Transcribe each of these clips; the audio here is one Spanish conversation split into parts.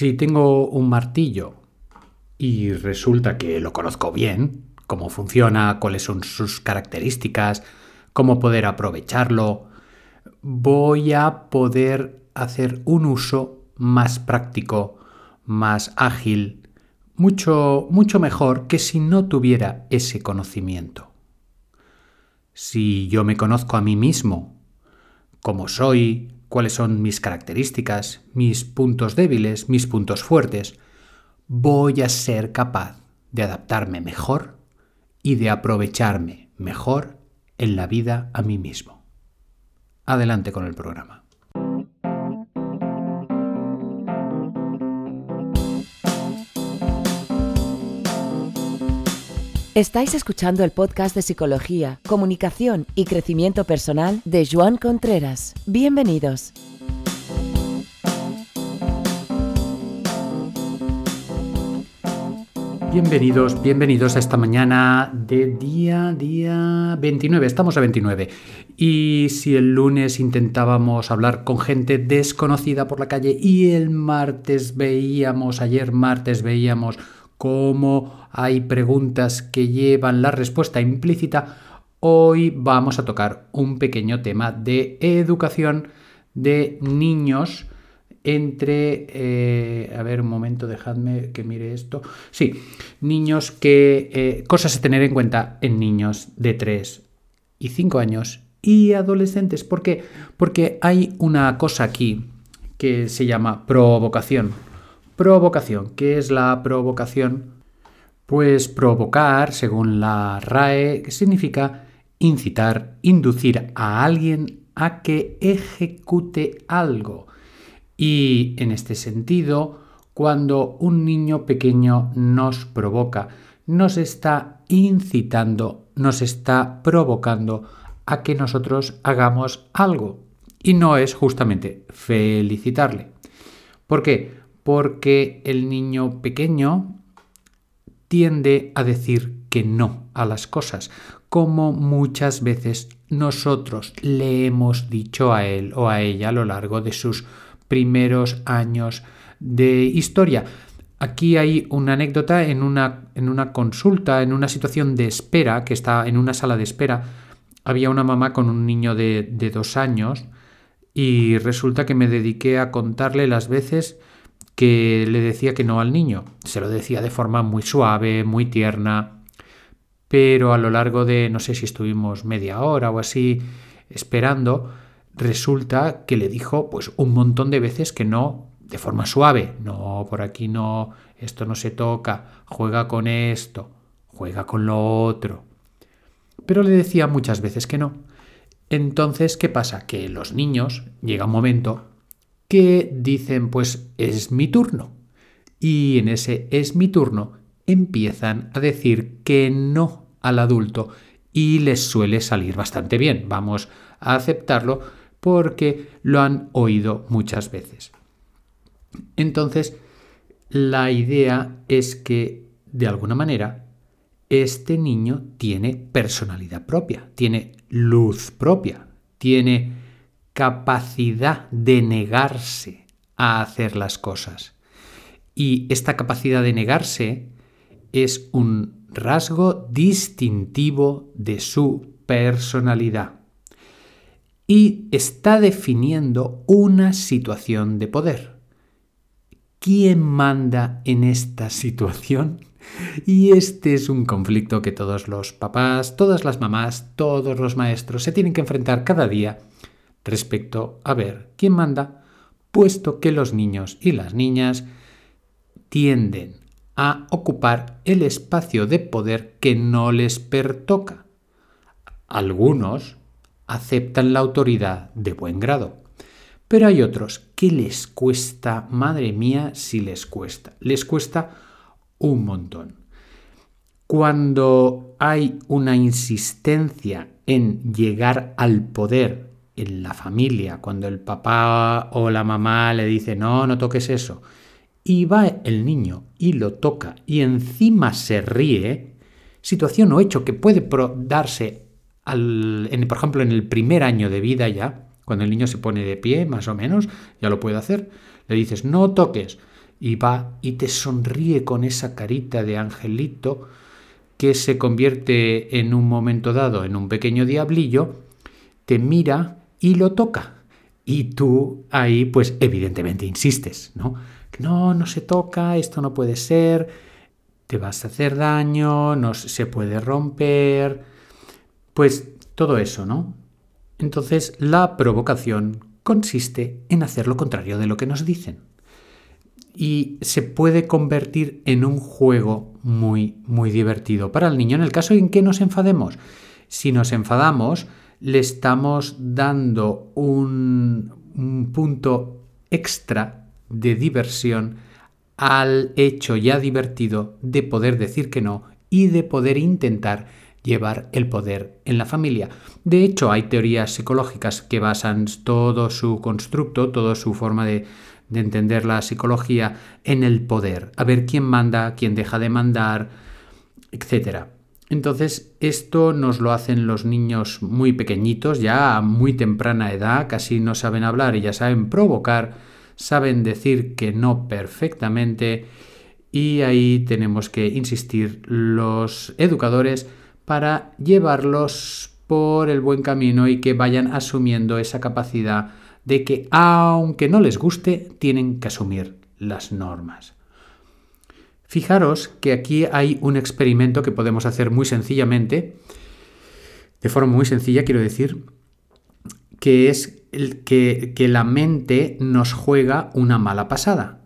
Si tengo un martillo y resulta que lo conozco bien, cómo funciona, cuáles son sus características, cómo poder aprovecharlo, voy a poder hacer un uso más práctico, más ágil, mucho, mucho mejor que si no tuviera ese conocimiento. Si yo me conozco a mí mismo, cómo soy, cuáles son mis características, mis puntos débiles, mis puntos fuertes, voy a ser capaz de adaptarme mejor y de aprovecharme mejor en la vida a mí mismo. Adelante con el programa. Estáis escuchando el podcast de Psicología, Comunicación y Crecimiento Personal de Joan Contreras. Bienvenidos. Bienvenidos, bienvenidos a esta mañana de día, día 29. Estamos a 29. Y si el lunes intentábamos hablar con gente desconocida por la calle y el martes veíamos, ayer martes veíamos cómo hay preguntas que llevan la respuesta implícita, hoy vamos a tocar un pequeño tema de educación de niños entre, eh, a ver un momento, dejadme que mire esto. Sí, niños que, eh, cosas a tener en cuenta en niños de 3 y 5 años y adolescentes. ¿Por qué? Porque hay una cosa aquí que se llama provocación. Provocación. ¿Qué es la provocación? Pues provocar, según la RAE, significa incitar, inducir a alguien a que ejecute algo. Y en este sentido, cuando un niño pequeño nos provoca, nos está incitando, nos está provocando a que nosotros hagamos algo. Y no es justamente felicitarle. ¿Por qué? Porque el niño pequeño tiende a decir que no a las cosas, como muchas veces nosotros le hemos dicho a él o a ella a lo largo de sus primeros años de historia. Aquí hay una anécdota en una, en una consulta, en una situación de espera, que está en una sala de espera. Había una mamá con un niño de, de dos años y resulta que me dediqué a contarle las veces que le decía que no al niño. Se lo decía de forma muy suave, muy tierna, pero a lo largo de, no sé si estuvimos media hora o así, esperando, resulta que le dijo pues un montón de veces que no de forma suave, no, por aquí no, esto no se toca, juega con esto, juega con lo otro. Pero le decía muchas veces que no. Entonces, ¿qué pasa? Que los niños llega un momento que dicen, pues es mi turno. Y en ese es mi turno empiezan a decir que no al adulto y les suele salir bastante bien. Vamos a aceptarlo porque lo han oído muchas veces. Entonces, la idea es que, de alguna manera, este niño tiene personalidad propia, tiene luz propia, tiene capacidad de negarse a hacer las cosas. Y esta capacidad de negarse es un rasgo distintivo de su personalidad y está definiendo una situación de poder. ¿Quién manda en esta situación? Y este es un conflicto que todos los papás, todas las mamás, todos los maestros se tienen que enfrentar cada día respecto a ver quién manda, puesto que los niños y las niñas tienden a ocupar el espacio de poder que no les pertoca. Algunos aceptan la autoridad de buen grado. Pero hay otros que les cuesta, madre mía, si les cuesta, les cuesta un montón. Cuando hay una insistencia en llegar al poder en la familia, cuando el papá o la mamá le dice no, no toques eso, y va el niño y lo toca y encima se ríe, situación o hecho que puede darse por ejemplo, en el primer año de vida ya, cuando el niño se pone de pie, más o menos, ya lo puede hacer, le dices, no toques. y va y te sonríe con esa carita de angelito que se convierte en un momento dado en un pequeño diablillo, te mira y lo toca. Y tú ahí, pues evidentemente insistes, ¿no? No, no se toca, esto no puede ser, te vas a hacer daño, no se puede romper. Pues todo eso, ¿no? Entonces la provocación consiste en hacer lo contrario de lo que nos dicen. Y se puede convertir en un juego muy, muy divertido para el niño en el caso en que nos enfademos. Si nos enfadamos, le estamos dando un, un punto extra de diversión al hecho ya divertido de poder decir que no y de poder intentar llevar el poder en la familia. De hecho, hay teorías psicológicas que basan todo su constructo, toda su forma de, entender la psicología en el poder, a ver quién manda, quién deja de mandar, etc. Entonces, esto nos lo hacen los niños muy pequeñitos, ya a muy temprana edad, casi no saben hablar y ya saben provocar, saben decir que no perfectamente y ahí tenemos que insistir los educadores para llevarlos por el buen camino y que vayan asumiendo esa capacidad de que aunque no les guste, tienen que asumir las normas. Fijaros que aquí hay un experimento que podemos hacer muy sencillamente, de forma muy sencilla quiero decir, que es que, la mente nos juega una mala pasada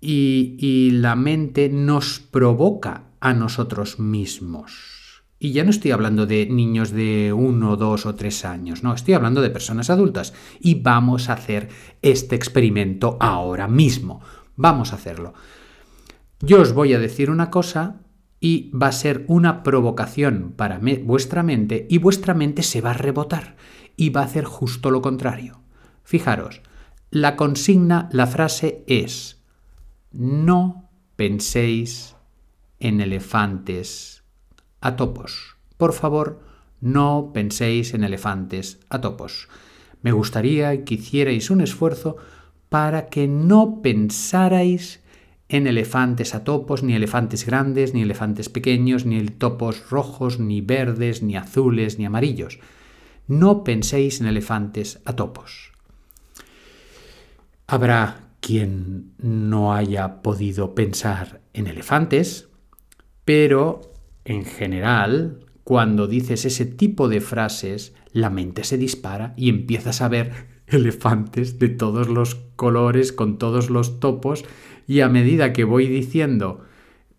y, y la mente nos provoca a nosotros mismos. Y ya no estoy hablando de niños de uno, dos o tres años, no, estoy hablando de personas adultas. Y vamos a hacer este experimento ahora mismo. Vamos a hacerlo. Yo os voy a decir una cosa y va a ser una provocación para vuestra mente y vuestra mente se va a rebotar y va a hacer justo lo contrario. Fijaros, la consigna, la frase es, no penséis en elefantes a topos. Por favor, no penséis en elefantes a topos. Me gustaría que hicierais un esfuerzo para que no pensarais en elefantes a topos, ni elefantes grandes, ni elefantes pequeños, ni topos rojos, ni verdes, ni azules, ni amarillos. No penséis en elefantes a topos. Habrá quien no haya podido pensar en elefantes, pero en general, cuando dices ese tipo de frases, la mente se dispara y empiezas a ver elefantes de todos los colores, con todos los topos, y a medida que voy diciendo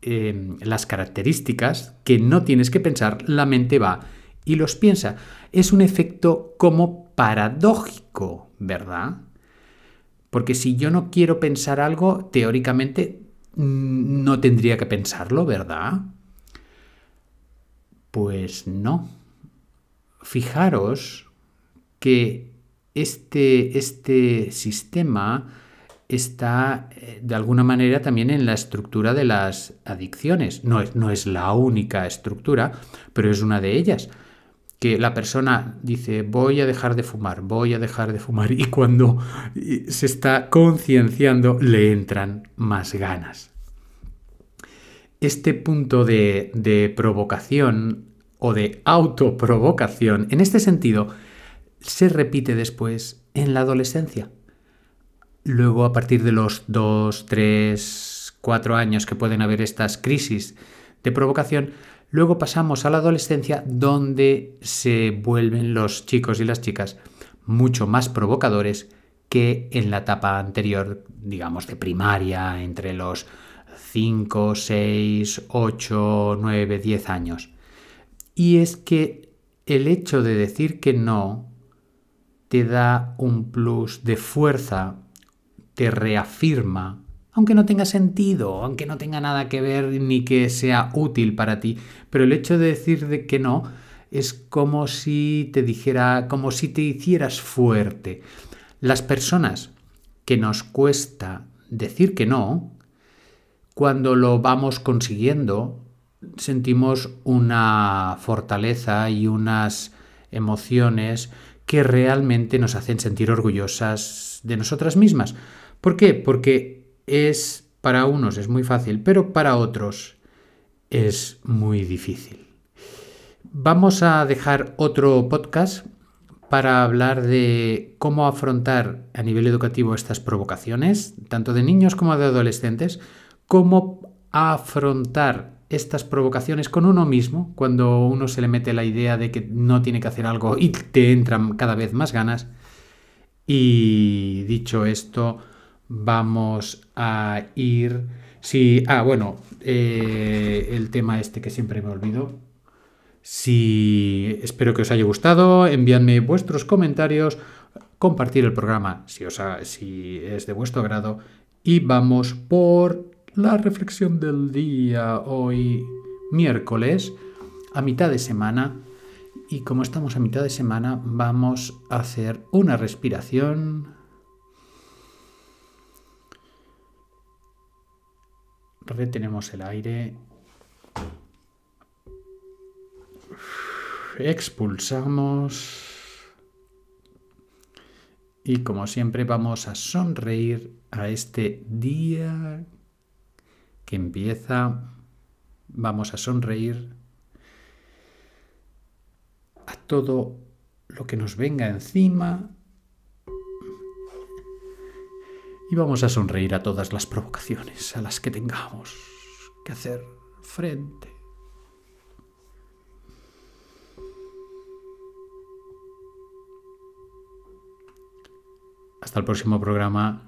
em, las características que no tienes que pensar, la mente va y los piensa. Es un efecto como paradójico, ¿verdad? Porque si yo no quiero pensar algo, teóricamente mm, no tendría que pensarlo, ¿verdad? Pues no. Fijaros que este, este sistema está eh, de alguna manera también en la estructura de las adicciones. No es, no es la única estructura, pero es una de ellas. Que la persona dice, voy a dejar de fumar, voy a dejar de fumar, y cuando se está concienciando le entran más ganas este punto de, provocación o de autoprovocación, en este sentido, se repite después en la adolescencia. Luego, a partir de los 2, 3, 4 años que pueden haber estas crisis de provocación, luego pasamos a la adolescencia donde se vuelven los chicos y las chicas mucho más provocadores que en la etapa anterior, digamos, de primaria, entre los 5, 6, 8, 9, 10 años. Y es que el hecho de decir que no te da un plus de fuerza, te reafirma, aunque no tenga sentido, aunque no tenga nada que ver ni que sea útil para ti, pero el hecho de decir que no es como si te dijera, como si te hicieras fuerte. Las personas que nos cuesta decir que no, cuando lo vamos consiguiendo, sentimos una fortaleza y unas emociones que realmente nos hacen sentir orgullosas de nosotras mismas. ¿Por qué? Porque es para unos es muy fácil, pero para otros es muy difícil. Vamos a dejar otro podcast para hablar de cómo afrontar a nivel educativo estas provocaciones, tanto de niños como de adolescentes, cómo afrontar estas provocaciones con uno mismo, cuando uno se le mete la idea de que no tiene que hacer algo y te entran cada vez más ganas. Y dicho esto, vamos a ir... Sí, ah, bueno, eh, el tema este que siempre me olvido, si espero que os haya gustado, enviadme vuestros comentarios, compartir el programa si, os si es de vuestro agrado y vamos por la reflexión del día. Hoy miércoles a mitad de semana y como estamos a mitad de semana vamos a hacer una respiración retenemos el aire. Expulsamos. Y como siempre vamos a sonreír a este día que empieza. Vamos a sonreír a todo lo que nos venga encima y vamos a sonreír a todas las provocaciones a las que tengamos que hacer frente. Hasta el próximo programa.